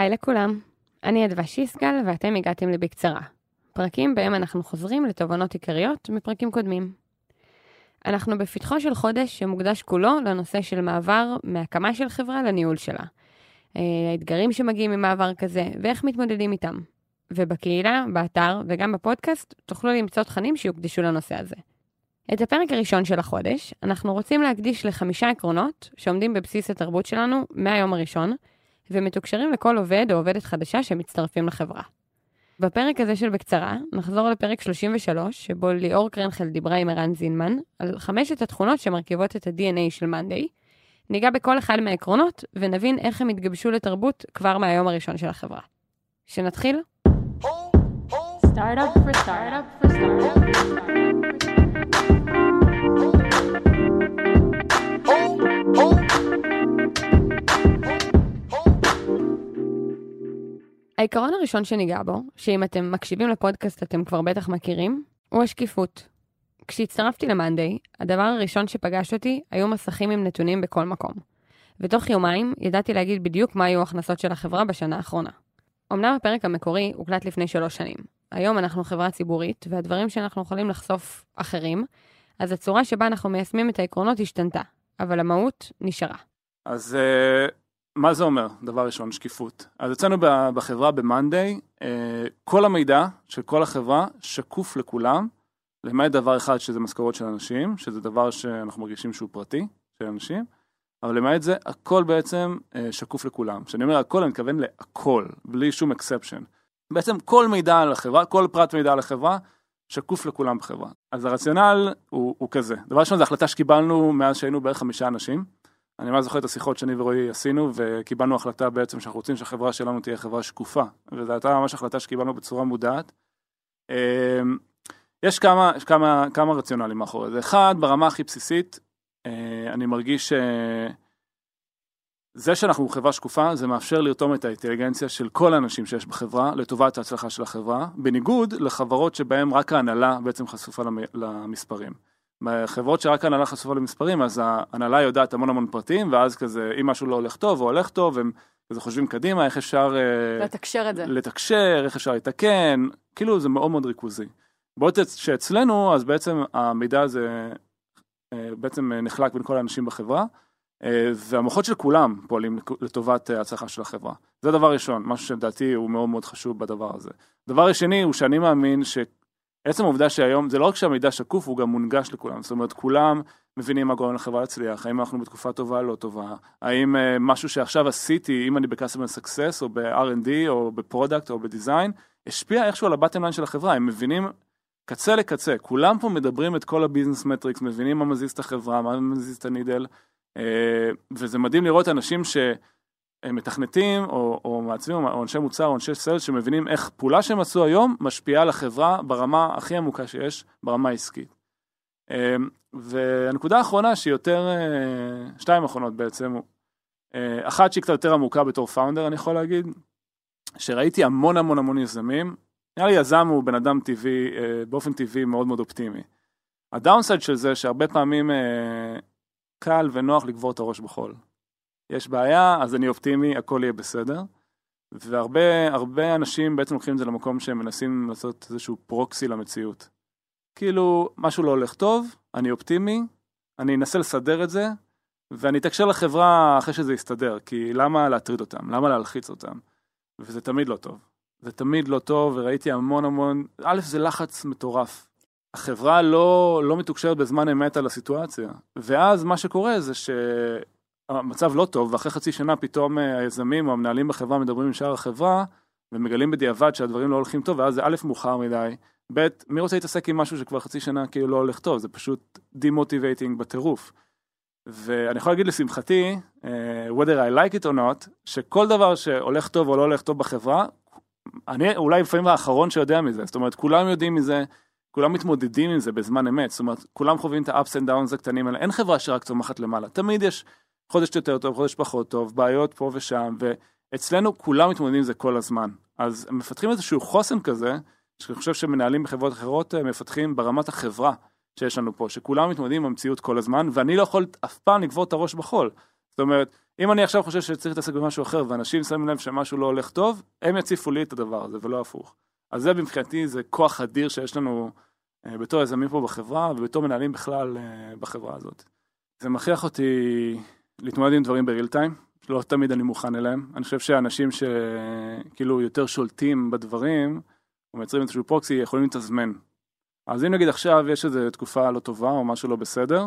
היי לכולם, אני אדווה שיסגל ואתם הגעתם לבקצרה. פרקים בהם אנחנו חוזרים לתובנות עיקריות מפרקים קודמים. אנחנו בפתחו של חודש שמוקדש כולו לנושא של מעבר מהקמה של חברה לניהול שלה. אה, האתגרים שמגיעים ממעבר כזה ואיך מתמודדים איתם. ובקהילה, באתר וגם בפודקאסט תוכלו למצוא תכנים שיוקדשו לנושא הזה. את הפרק הראשון של החודש אנחנו רוצים להקדיש לחמישה עקרונות שעומדים בבסיס התרבות שלנו מהיום הראשון, ומתוקשרים לכל עובד או עובדת חדשה שמצטרפים לחברה. בפרק הזה של בקצרה, נחזור לפרק 33, שבו ליאור קרנחל דיברה עם ערן זינמן, על חמשת התכונות שמרכיבות את ה-DNA של מאנדיי. ניגע בכל אחד מהעקרונות, ונבין איך הם התגבשו לתרבות כבר מהיום הראשון של החברה. שנתחיל? Startup for startup for startup. העיקרון הראשון שניגע בו, שאם אתם מקשיבים לפודקאסט אתם כבר בטח מכירים, הוא השקיפות. כשהצטרפתי למאנדיי, הדבר הראשון שפגש אותי היו מסכים עם נתונים בכל מקום. ותוך יומיים ידעתי להגיד בדיוק מה היו ההכנסות של החברה בשנה האחרונה. אמנם הפרק המקורי הוקלט לפני שלוש שנים. היום אנחנו חברה ציבורית, והדברים שאנחנו יכולים לחשוף אחרים, אז הצורה שבה אנחנו מיישמים את העקרונות השתנתה, אבל המהות נשארה. אז uh, מה זה אומר, דבר ראשון, שקיפות? אז אצלנו בחברה ב-Monday, אה, כל המידע של כל החברה שקוף לכולם, למעט דבר אחד שזה משכורות של אנשים, שזה דבר שאנחנו מרגישים שהוא פרטי, של אנשים, אבל למעט זה, הכל בעצם אה, שקוף לכולם. כשאני אומר הכל, אני מתכוון להכל, בלי שום אקספשן. בעצם כל מידע על החברה, כל פרט מידע על החברה, שקוף לכולם בחברה. אז הרציונל הוא, הוא כזה. דבר ראשון, זו החלטה שקיבלנו מאז שהיינו בערך חמישה אנשים. אני ממש זוכר את השיחות שאני ורועי עשינו, וקיבלנו החלטה בעצם שאנחנו רוצים שהחברה שלנו תהיה חברה שקופה, וזו הייתה ממש החלטה שקיבלנו בצורה מודעת. אמ, יש כמה, יש כמה, כמה רציונלים מאחורי זה. אחד, ברמה הכי בסיסית, אה, אני מרגיש שזה שאנחנו חברה שקופה, זה מאפשר לרתום את האינטליגנציה של כל האנשים שיש בחברה לטובת ההצלחה של החברה, בניגוד לחברות שבהן רק ההנהלה בעצם חשופה למספרים. בחברות שרק הנהלה חשופה למספרים, אז ההנהלה יודעת המון המון פרטים, ואז כזה, אם משהו לא הולך טוב או הולך טוב, הם כזה חושבים קדימה, איך אפשר... אה, לתקשר את זה. לתקשר, איך אפשר לתקן, כאילו זה מאוד מאוד ריכוזי. בעוד שאצלנו, אז בעצם המידע הזה אה, בעצם נחלק בין כל האנשים בחברה, אה, והמוחות של כולם פועלים לטובת ההצלחה של החברה. זה דבר ראשון, משהו שלדעתי הוא מאוד מאוד חשוב בדבר הזה. דבר שני הוא שאני מאמין ש... עצם העובדה שהיום, זה לא רק שהמידע שקוף, הוא גם מונגש לכולם. זאת אומרת, כולם מבינים מה גורם לחברה להצליח, האם אנחנו בתקופה טובה לא טובה, האם uh, משהו שעכשיו עשיתי, אם אני ב-customer או ב-R&D או ב product או ב design, השפיע איכשהו על ה bottom line של החברה, הם מבינים קצה לקצה, כולם פה מדברים את כל ה business metrics, מבינים מה מזיז את החברה, מה מזיז את ה needle, uh, וזה מדהים לראות אנשים ש... מתכנתים או, או מעצבים או אנשי מוצר או אנשי סלס שמבינים איך פעולה שהם עשו היום משפיעה על החברה ברמה הכי עמוקה שיש, ברמה העסקית. אמ, והנקודה האחרונה שהיא יותר, אה, שתיים אחרונות בעצם, אה, אחת שהיא קצת יותר עמוקה בתור פאונדר אני יכול להגיד, שראיתי המון המון המון יזמים, נראה לי יזם הוא בן אדם טבעי, אה, באופן טבעי מאוד מאוד אופטימי. הדאונסייד של זה שהרבה פעמים קל ונוח לקבור את הראש בחול. יש בעיה, אז אני אופטימי, הכל יהיה בסדר. והרבה הרבה אנשים בעצם לוקחים את זה למקום שהם מנסים לעשות איזשהו פרוקסי למציאות. כאילו, משהו לא הולך טוב, אני אופטימי, אני אנסה לסדר את זה, ואני אתקשר לחברה אחרי שזה יסתדר, כי למה להטריד אותם? למה להלחיץ אותם? וזה תמיד לא טוב. זה תמיד לא טוב, וראיתי המון המון, א', זה לחץ מטורף. החברה לא, לא מתוקשרת בזמן אמת על הסיטואציה, ואז מה שקורה זה ש... המצב לא טוב, ואחרי חצי שנה פתאום אה, היזמים או המנהלים בחברה מדברים עם שאר החברה, ומגלים בדיעבד שהדברים לא הולכים טוב, ואז זה א', מאוחר מדי, ב', מי רוצה להתעסק עם משהו שכבר חצי שנה כאילו לא הולך טוב, זה פשוט demotivating בטירוף. ואני יכול להגיד לשמחתי, uh, whether I like it or not, שכל דבר שהולך טוב או לא הולך טוב בחברה, אני אולי לפעמים האחרון שיודע מזה, זאת אומרת כולם יודעים מזה, כולם מתמודדים עם זה בזמן אמת, זאת אומרת כולם חווים את ה-ups and downs הקטנים האלה, אין חברה שרק צומחת למעלה, תמיד יש חודש יותר טוב, חודש פחות טוב, בעיות פה ושם, ואצלנו כולם מתמודדים עם זה כל הזמן. אז מפתחים איזשהו חוסן כזה, שאני חושב שמנהלים בחברות אחרות אה, מפתחים ברמת החברה שיש לנו פה, שכולם מתמודדים עם המציאות כל הזמן, ואני לא יכול אף פעם לקבור את הראש בחול. זאת אומרת, אם אני עכשיו חושב שצריך להתעסק במשהו אחר, ואנשים שמים לב שמשהו לא הולך טוב, הם יציפו לי את הדבר הזה, ולא הפוך. אז זה מבחינתי, זה כוח אדיר שיש לנו אה, בתור יזמים פה בחברה, ובתור מנהלים בכלל אה, בחברה הזאת. זה מכריח אותי להתמודד עם דברים בריל טיים, לא תמיד אני מוכן אליהם. אני חושב שאנשים שכאילו יותר שולטים בדברים, או מייצרים איזשהו פרוקסי, יכולים לתזמן. אז אם נגיד עכשיו יש איזו תקופה לא טובה או משהו לא בסדר,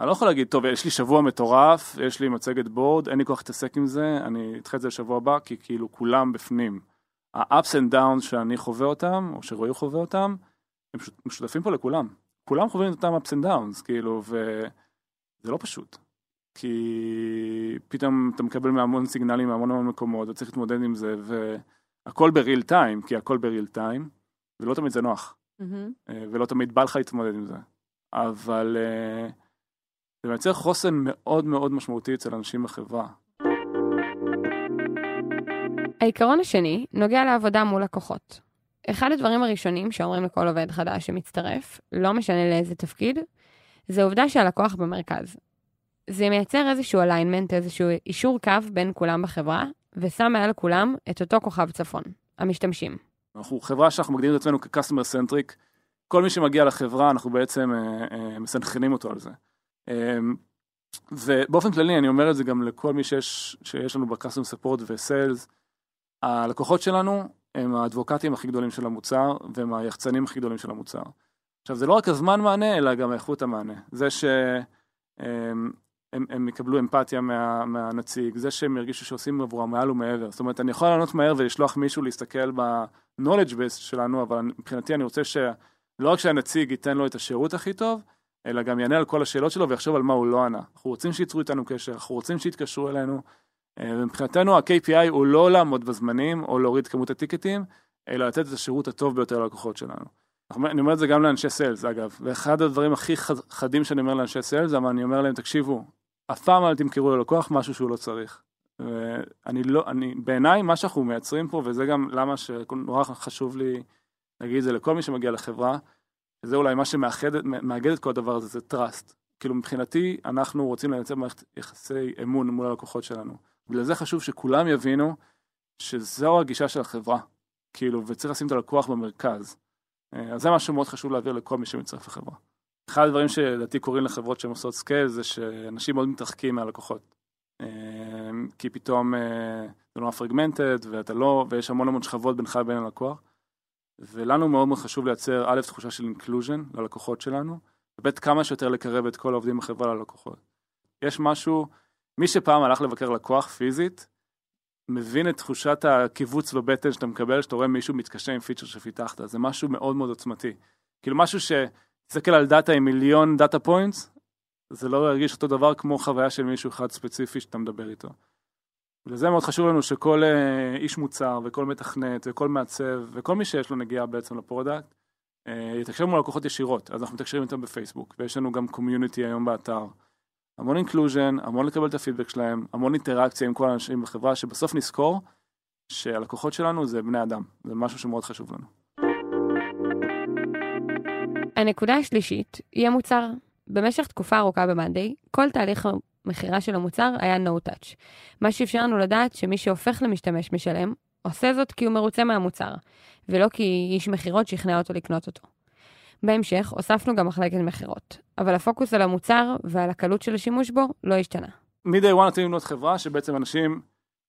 אני לא יכול להגיד, טוב, יש לי שבוע מטורף, יש לי מצגת בורד, אין לי כוח להתעסק עם זה, אני אדחה את זה לשבוע הבא, כי כאילו כולם בפנים. ה-ups and downs שאני חווה אותם, או שרועי חווה אותם, הם משותפים פה לכולם. כולם חווים את אותם ups and downs, כאילו, וזה לא פשוט. כי פתאום אתה מקבל מהמון סיגנלים מהמון המון מקומות, וצריך להתמודד עם זה, והכל בריל טיים, כי הכל בריל טיים, ולא תמיד זה נוח. Mm-hmm. ולא תמיד בא לך להתמודד עם זה. אבל אה, זה מייצר חוסן מאוד מאוד משמעותי אצל אנשים בחברה. העיקרון השני נוגע לעבודה מול לקוחות. אחד הדברים הראשונים שאומרים לכל עובד חדש שמצטרף, לא משנה לאיזה תפקיד, זה העובדה שהלקוח במרכז. זה מייצר איזשהו alignment, איזשהו אישור קו בין כולם בחברה, ושם מעל כולם את אותו כוכב צפון, המשתמשים. אנחנו חברה שאנחנו מגדירים את עצמנו כ-customer centric, כל מי שמגיע לחברה אנחנו בעצם אה, אה, מסנכרנים אותו על זה. אה, ובאופן כללי אני אומר את זה גם לכל מי שיש, שיש לנו ב-customer support ו-sales, הלקוחות שלנו הם האדבוקטים הכי גדולים של המוצר והם היחצנים הכי גדולים של המוצר. עכשיו זה לא רק הזמן מענה אלא גם איכות המענה. זה שהם הם, הם יקבלו אמפתיה מה, מהנציג, זה שהם ירגישו שעושים עבורם מעל ומעבר. זאת אומרת, אני יכול לענות מהר ולשלוח מישהו להסתכל ב-knowledge base שלנו, אבל מבחינתי אני רוצה שלא רק שהנציג ייתן לו את השירות הכי טוב, אלא גם יענה על כל השאלות שלו ויחשוב על מה הוא לא ענה. אנחנו רוצים שייצרו איתנו קשר, אנחנו רוצים שיתקשרו אלינו, אה, ומבחינתנו ה-KPI הוא לא לעמוד בזמנים או להוריד כמות הטיקטים, אלא לתת את השירות הטוב ביותר ללקוחות שלנו. אני אומר את זה גם לאנשי סיילס אגב, ואחד הדברים הכי חדים שאני אומר לאנשי סיילס, זה אני אומר להם, תקשיבו, אף פעם אל תמכרו ללקוח משהו שהוא לא צריך. אני לא, אני, בעיניי מה שאנחנו מייצרים פה, וזה גם למה שנורא חשוב לי להגיד את זה לכל מי שמגיע לחברה, וזה אולי מה שמאגד את כל הדבר הזה, זה trust. כאילו מבחינתי, אנחנו רוצים לייצר מערכת יחסי אמון מול הלקוחות שלנו. בגלל זה חשוב שכולם יבינו שזו הגישה של החברה, כאילו, וצריך לשים את הלקוח במרכז. אז זה משהו מאוד חשוב להעביר לכל מי שמצטרף לחברה. אחד הדברים שלדעתי קורים לחברות שהן עושות scale זה שאנשים מאוד מתרחקים מהלקוחות. אמ, כי פתאום אה, זה נורא fragmented ואתה לא, ויש המון המון שכבות בינך לבין הלקוח. ולנו מאוד מאוד חשוב לייצר א' תחושה של inclusion ללקוחות שלנו, וב' כמה שיותר לקרב את כל העובדים בחברה ללקוחות. יש משהו, מי שפעם הלך לבקר לקוח פיזית, מבין את תחושת הקיווץ' בבטן שאתה מקבל, שאתה רואה מישהו מתקשר עם פיצ'ר שפיתחת, זה משהו מאוד מאוד עוצמתי. כאילו משהו ש... תסתכל על דאטה עם מיליון data points, זה לא ירגיש אותו דבר כמו חוויה של מישהו אחד ספציפי שאתה מדבר איתו. ולזה מאוד חשוב לנו שכל uh, איש מוצר וכל מתכנת וכל מעצב וכל מי שיש לו נגיעה בעצם ל product uh, יתקשר מול לקוחות ישירות, אז אנחנו מתקשרים איתם בפייסבוק ויש לנו גם community היום באתר. המון inclusion, המון לקבל את הפידבק שלהם, המון אינטראקציה עם כל האנשים בחברה שבסוף נזכור שהלקוחות שלנו זה בני אדם, זה משהו שמאוד חשוב לנו. הנקודה השלישית היא המוצר. במשך תקופה ארוכה במאנדיי, כל תהליך המכירה של המוצר היה no touch. מה שאפשר לנו לדעת שמי שהופך למשתמש משלם, עושה זאת כי הוא מרוצה מהמוצר, ולא כי איש מכירות שכנע אותו לקנות אותו. בהמשך הוספנו גם מחלקת מכירות, אבל הפוקוס על המוצר ועל הקלות של השימוש בו לא השתנה. מ-day one אתם לבנות חברה שבעצם אנשים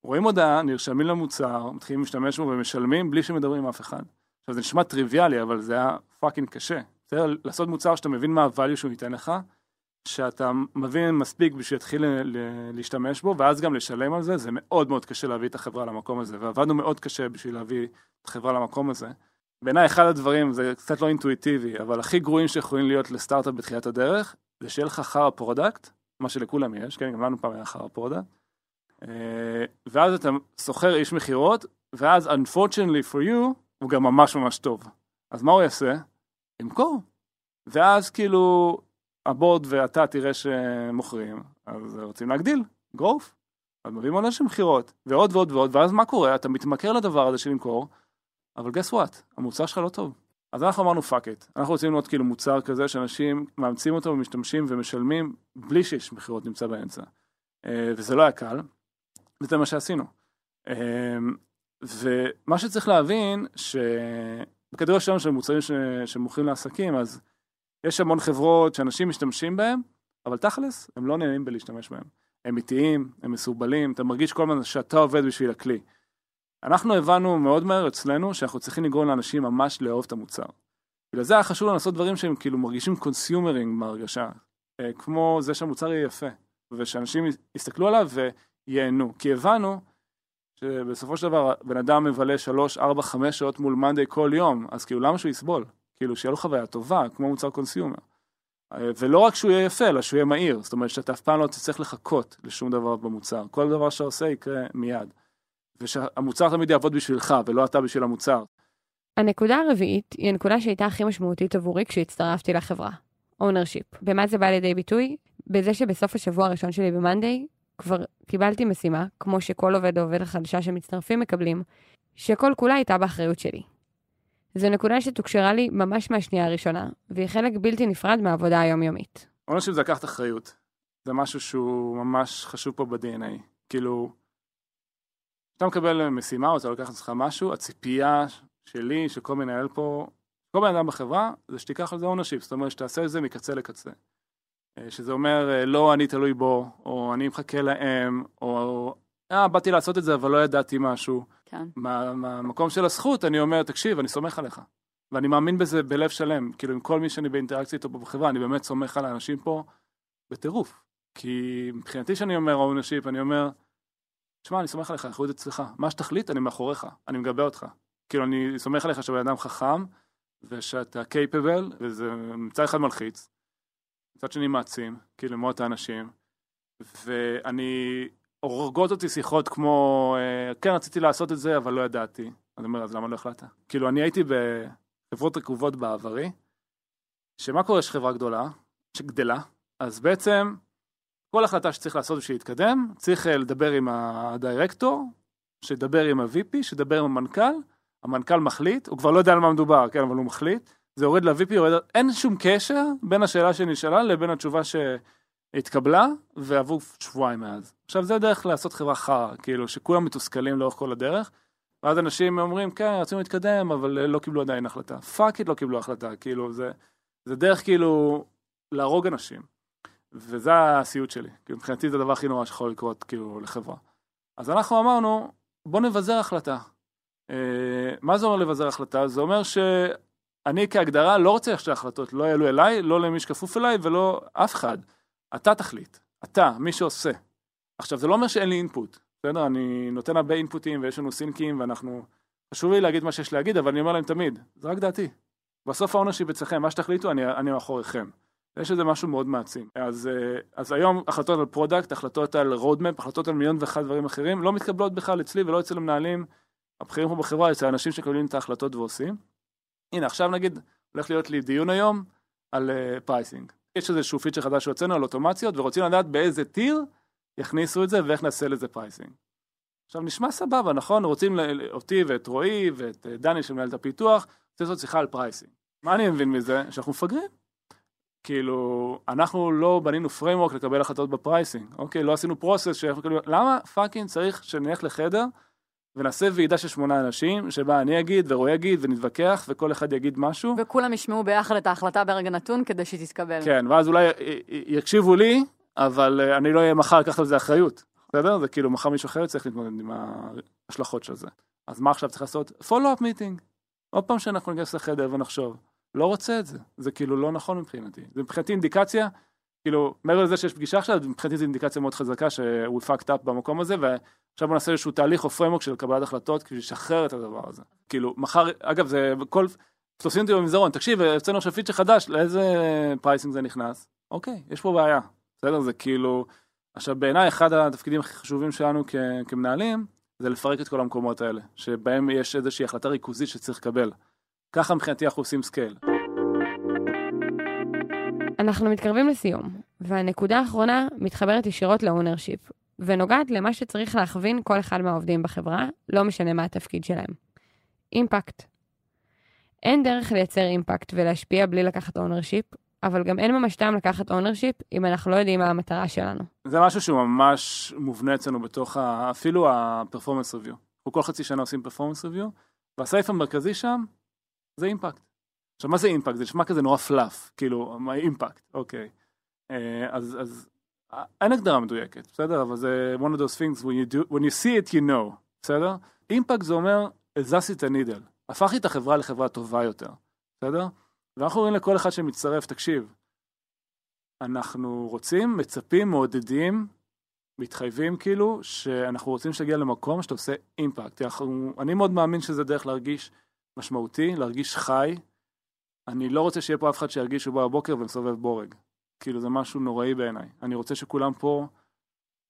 רואים הודעה, נרשמים למוצר, מתחילים להשתמש בו ומשלמים בלי שמדברים עם אף אחד. עכשיו זה נשמע טריוויאלי, אבל זה היה fucking קשה. בסדר? לעשות מוצר שאתה מבין מה ה value שהוא ייתן לך, שאתה מבין מספיק בשביל להתחיל להשתמש בו, ואז גם לשלם על זה, זה מאוד מאוד קשה להביא את החברה למקום הזה, ועבדנו מאוד קשה בשביל להביא את החברה למקום הזה. בעיניי אחד הדברים, זה קצת לא אינטואיטיבי, אבל הכי גרועים שיכולים להיות לסטארט-אפ בתחילת הדרך, זה שיהיה לך חרא product, מה שלכולם יש, כן, גם לנו פעם היה חרא product, אה, ואז אתה שוכר איש מכירות, ואז unfortunately for you, הוא גם ממש ממש טוב. אז מה הוא יעשה? ימכור. ואז כאילו ה board ואתה תראה שמוכרים, אז רוצים להגדיל, growth. אז מביאים עוד אנשים מכירות, ועוד ועוד ועוד, ואז מה קורה? אתה מתמכר לדבר הזה של למכור, אבל guess what? המוצר שלך לא טוב. אז אנחנו אמרנו fuck it, אנחנו רוצים לראות כאילו מוצר כזה שאנשים מאמצים אותו ומשתמשים ומשלמים בלי שיש מכירות נמצא באמצע. וזה לא היה קל, וזה מה שעשינו. ומה שצריך להבין, שבקטגוריה שלנו של מוצרים שמוכרים לעסקים, אז יש המון חברות שאנשים משתמשים בהם, אבל תכלס, הם לא נהנים בלהשתמש בהם. הם איטיים, הם מסורבלים, אתה מרגיש כל הזמן שאתה עובד בשביל הכלי. אנחנו הבנו מאוד מהר אצלנו שאנחנו צריכים לגרום לאנשים ממש לאהוב את המוצר. בגלל זה היה חשוב לנו לעשות דברים שהם כאילו מרגישים consumering מהרגשה, אה, כמו זה שהמוצר יהיה יפה, ושאנשים יסתכלו עליו וייהנו. כי הבנו שבסופו של דבר בן אדם מבלה 3, 4, 5 שעות מול מאנדיי כל יום, אז כאילו למה שהוא יסבול? כאילו שיהיה לו חוויה טובה, כמו מוצר קונסיומר. אה, ולא רק שהוא יהיה יפה, אלא שהוא יהיה מהיר, זאת אומרת שאתה אף פעם לא תצטרך לחכות לשום דבר במוצר, כל דבר שאתה עושה יקרה מיד. ושהמוצר תמיד יעבוד בשבילך ולא אתה בשביל המוצר. הנקודה הרביעית היא הנקודה שהייתה הכי משמעותית עבורי כשהצטרפתי לחברה, ownership. במה זה בא לידי ביטוי? בזה שבסוף השבוע הראשון שלי ב-Monday כבר קיבלתי משימה, כמו שכל עובד או עובד חדשה שמצטרפים מקבלים, שכל כולה הייתה באחריות שלי. זו נקודה שתוקשרה לי ממש מהשנייה הראשונה, והיא חלק בלתי נפרד מהעבודה היומיומית. אנשים זה לקחת אחריות. זה משהו שהוא ממש חשוב פה ב-DNA. כאילו, כשאתה מקבל משימה או אתה לוקח לעצמך משהו, הציפייה שלי, של כל מנהל פה, כל בן אדם בחברה, זה שתיקח על זה ownership, זאת אומרת שתעשה את זה מקצה לקצה. אה, שזה אומר, אה, לא אני תלוי בו, או אני מחכה להם, או אה, באתי לעשות את זה אבל לא ידעתי משהו. כן. מהמקום של הזכות אני אומר, תקשיב, אני סומך עליך. ואני מאמין בזה בלב שלם, כאילו עם כל מי שאני באינטראקציה איתו בחברה, אני באמת סומך על האנשים פה בטירוף. כי מבחינתי שאני אומר ownership, אני אומר, תשמע, אני סומך עליך, האחריות אצלך. מה שתחליט, אני מאחוריך, אני מגבה אותך. כאילו, אני סומך עליך שאתה בן אדם חכם, ושאתה capable, וזה מצד אחד מלחיץ, מצד שני מעצים, כאילו, מאוד את האנשים, ואני, הורגות אותי שיחות כמו, אה, כן, רציתי לעשות את זה, אבל לא ידעתי. אני אומר, אז למה לא החלטת? כאילו, אני הייתי בחברות רקובות בעברי, שמה קורה, יש חברה גדולה, שגדלה, אז בעצם כל החלטה שצריך לעשות בשביל להתקדם, צריך אה, לדבר עם הדירקטור, שידבר עם ה-VP, שידבר עם המנכ"ל, המנכ"ל מחליט, הוא כבר לא יודע על מה מדובר, כן, אבל הוא מחליט, זה יורד ל-VP, יורד, אין שום קשר בין השאלה שנשאלה לבין התשובה שהתקבלה, ועברו שבועיים מאז. עכשיו זה דרך לעשות חברה חרא, כאילו, שכולם מתוסכלים לאורך כל הדרך, ואז אנשים אומרים, כן, רצינו להתקדם, אבל לא קיבלו עדיין החלטה. fuck it לא קיבלו החלטה, כאילו, זה, זה דרך כאילו להרוג אנשים. וזה הסיוט שלי, כי מבחינתי זה הדבר הכי נורא שיכול לקרות כאילו לחברה. אז אנחנו אמרנו, בוא נבזר החלטה. אה, מה זה אומר לבזר החלטה? זה אומר שאני כהגדרה לא רוצה שההחלטות לא יעלו אליי, לא למי שכפוף אליי ולא אף אחד. אתה תחליט, אתה, מי שעושה. עכשיו זה לא אומר שאין לי אינפוט, בסדר? אני נותן הרבה אינפוטים ויש לנו סינקים ואנחנו... חשוב לי להגיד מה שיש להגיד, אבל אני אומר להם תמיד, זה רק דעתי. בסוף האונרשיפ אצלכם, מה שתחליטו אני, אני מאחוריכם. יש איזה משהו מאוד מעצים. אז, אה, אז היום החלטות על product, החלטות על roadmap, החלטות על מיליון ואחד דברים אחרים, לא מתקבלות בכלל אצלי ולא אצל המנהלים הבכירים פה בחברה, אצל האנשים שמקבלים את ההחלטות ועושים. הנה, עכשיו נגיד, הולך להיות לי דיון היום על pricing. Uh, יש איזשהו feature חדש שהוצאנו על אוטומציות, ורוצים לדעת באיזה tier יכניסו את זה ואיך נעשה לזה pricing. עכשיו, נשמע סבבה, נכון? רוצים אותי ואת רועי ואת אה, דני שמנהל את הפיתוח, רוצה לעשות שיחה על pricing. מה אני מבין מזה? שאנחנו מפגרים. כאילו, אנחנו לא בנינו framework לקבל החלטות ב pricing, אוקיי? לא עשינו process ש... למה fucking צריך שנלך לחדר ונעשה ועידה של שמונה אנשים, שבה אני אגיד ורועי יגיד ונתווכח וכל אחד יגיד משהו. וכולם ישמעו ביחד את ההחלטה ברגע נתון כדי שהיא תתקבל. כן, ואז אולי יקשיבו לי, אבל אה, אני לא אהיה מחר לקחת על זה אחריות, בסדר? זה כאילו מחר מישהו אחר צריך להתמודד עם ההשלכות של זה. אז מה עכשיו צריך לעשות? follow-up meeting. עוד פעם שאנחנו ניכנס לחדר ונחשוב. לא רוצה את זה, זה כאילו לא נכון מבחינתי. זה מבחינתי אינדיקציה, כאילו, מעבר לזה שיש פגישה עכשיו, מבחינתי זו אינדיקציה מאוד חזקה שהוא fucked up במקום הזה, ועכשיו בוא נעשה איזשהו תהליך או פרמוק של קבלת החלטות כדי לשחרר את הדבר הזה. כאילו, מחר, אגב, זה כל, תופסים אותי במסדרון, תקשיב, יוצאנו עכשיו פיצ'ר חדש, לאיזה pricing זה נכנס? אוקיי, יש פה בעיה, בסדר? זה כאילו, עכשיו בעיניי אחד התפקידים הכי חשובים שלנו כ, כמנהלים, זה לפרק את כל המקומות האלה, שבהם יש איזושהי החלטה ריכוזית שצריך לקבל. ככה מבחינתי אנחנו עושים scale. אנחנו מתקרבים לסיום, והנקודה האחרונה מתחברת ישירות ל ownership, ונוגעת למה שצריך להכווין כל אחד מהעובדים בחברה, לא משנה מה התפקיד שלהם. impact. אין דרך לייצר impact ולהשפיע בלי לקחת ownership, אבל גם אין ממש טעם לקחת ownership אם אנחנו לא יודעים מה המטרה שלנו. זה משהו שהוא ממש מובנה אצלנו בתוך ה... אפילו ה-performance review. אנחנו כל חצי שנה עושים performance review, והסעיף המרכזי שם זה impact. עכשיו, מה זה impact? זה נשמע כזה נורא fluff, כאילו, מה impact, אוקיי. אה, אז, אז אין הגדרה מדויקת, בסדר? אבל זה one of those things, when you, do, when you see it you know, בסדר? אימפקט זה אומר, הזזתי את הנידל, הפכתי את החברה לחברה טובה יותר, בסדר? ואנחנו רואים לכל אחד שמצטרף, תקשיב, אנחנו רוצים, מצפים, מעודדים, מתחייבים כאילו, שאנחנו רוצים שתגיע למקום שאתה עושה אימפקט. אנחנו, אני מאוד מאמין שזה דרך להרגיש משמעותי, להרגיש חי. אני לא רוצה שיהיה פה אף אחד שירגיש שהוא בא בבוקר ומסובב בורג. כאילו זה משהו נוראי בעיניי. אני רוצה שכולם פה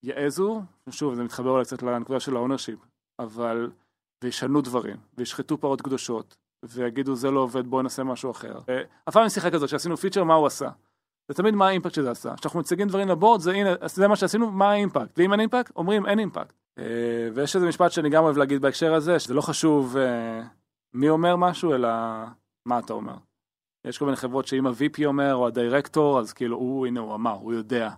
יעזו, ושוב, זה מתחבר אולי קצת לנקודה של ה ownership, אבל, וישנו דברים, וישחטו פרות קדושות, ויגידו זה לא עובד, בואו נעשה משהו אחר. אף פעם שיחה כזאת שעשינו feature, מה הוא עשה. זה תמיד מה ה impact שזה עשה. כשאנחנו מציגים דברים ל board, זה הנה, זה מה שעשינו, מה ה impact. ואם אין impact, אומרים אין impact. אה, ויש איזה משפט שאני גם אוהב להגיד בהקשר הזה, שזה לא חשוב אה, מי אומר משהו, אלא מה אתה אומר. יש כל מיני חברות שאם ה-VP אומר, או הדירקטור, אז כאילו, הוא, הנה, הוא אמר, הוא יודע.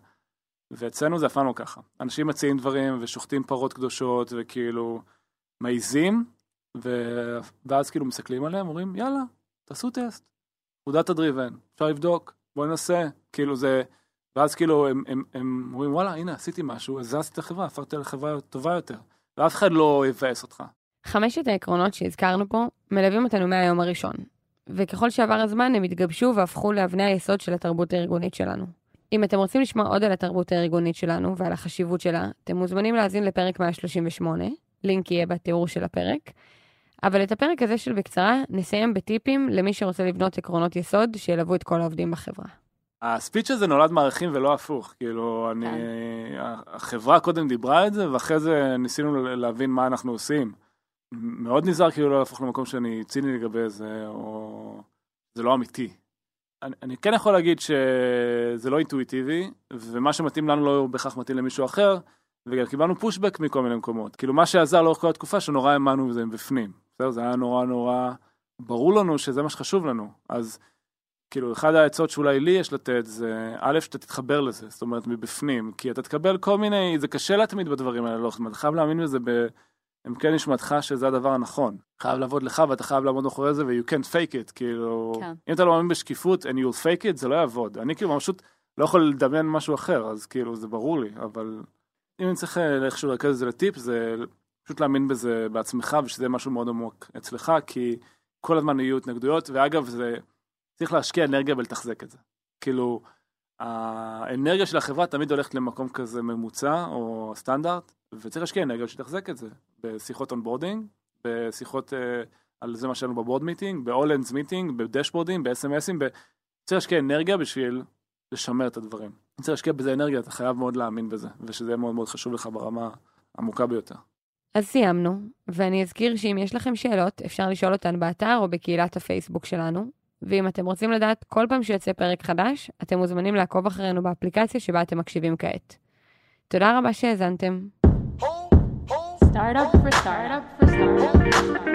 ואצלנו זה אף פעם לא ככה. אנשים מציעים דברים ושוחטים פרות קדושות, וכאילו, מעיזים, ו... ואז כאילו מסתכלים עליהם, אומרים, יאללה, תעשו טסט. פקודת הדריבן, אפשר לבדוק, בוא ננסה. כאילו זה, ואז כאילו הם, הם, הם אומרים, וואלה, הנה, עשיתי משהו, הזזתי את החברה, הפכתי לחברה טובה יותר. ואף אחד לא יבאס אותך. חמשת העקרונות שהזכרנו פה מלווים אותנו מהיום הראשון, וככל שעבר הזמן הם התגבשו והפכו לאבני היסוד של התרבות הארגונית שלנו. אם אתם רוצים לשמוע עוד על התרבות הארגונית שלנו ועל החשיבות שלה, אתם מוזמנים להאזין לפרק 138, לינק יהיה בתיאור של הפרק. אבל את הפרק הזה של בקצרה נסיים בטיפים למי שרוצה לבנות עקרונות יסוד שילוו את כל העובדים בחברה. הספיץ' הזה נולד מערכים ולא הפוך, כאילו, אני, כן. החברה קודם דיברה את זה, ואחרי זה ניסינו להבין מה אנחנו עושים. מאוד נזהר כאילו לא להפוך למקום שאני ציני לגבי זה, או זה לא אמיתי. אני, אני כן יכול להגיד שזה לא אינטואיטיבי, ומה שמתאים לנו לא בהכרח מתאים למישהו אחר, וגם קיבלנו פושבק מכל מיני מקומות. כאילו מה שעזר לאורך כל התקופה שנורא האמנו בזה בפנים. בסדר? זה היה נורא נורא ברור לנו שזה מה שחשוב לנו. אז כאילו אחד העצות שאולי לי יש לתת זה א' שאתה תתחבר לזה, זאת אומרת מבפנים, כי אתה תקבל כל מיני, זה קשה להתמיד בדברים האלה, לא, אתה חייב להאמין בזה בעמקי כן נשמתך שזה הדבר הנכון. חייב לעבוד לך ואתה חייב לעמוד מאחורי זה ו-you can't fake it, כאילו, כן. אם אתה לא מאמין בשקיפות and you'll fake it, זה לא יעבוד. אני כאילו פשוט לא יכול לדמיין משהו אחר, אז כאילו זה ברור לי, אבל אם אני צריך אה, איכשהו לרכז את זה לטיפ, זה פשוט להאמין בזה בעצמך ושזה משהו מאוד עמוק אצלך, כי כל הזמן יהיו התנגדויות, ואגב, זה צריך להשקיע אנרגיה בלתחזק את זה. כאילו, האנרגיה של החברה תמיד הולכת למקום כזה ממוצע או סטנדרט, וצריך להשקיע אנרגיה שתחזק את זה, בשיחות onboarding, בשיחות uh, על זה מה שלנו ב board meeting, ב-all-hands meeting, בדשבורדים, ב-SMSים, ב... צריך להשקיע אנרגיה בשביל לשמר את הדברים. אם צריך להשקיע בזה אנרגיה, אתה חייב מאוד להאמין בזה, ושזה יהיה מאוד מאוד חשוב לך ברמה עמוקה ביותר. אז סיימנו, ואני אזכיר שאם יש לכם שאלות, אפשר לשאול אותן באתר או בקהילת הפייסבוק שלנו. ואם אתם רוצים לדעת כל פעם שיוצא פרק חדש, אתם מוזמנים לעקוב אחרינו באפליקציה שבה אתם מקשיבים כעת. תודה רבה שהאזנתם. Startup for startup for startup.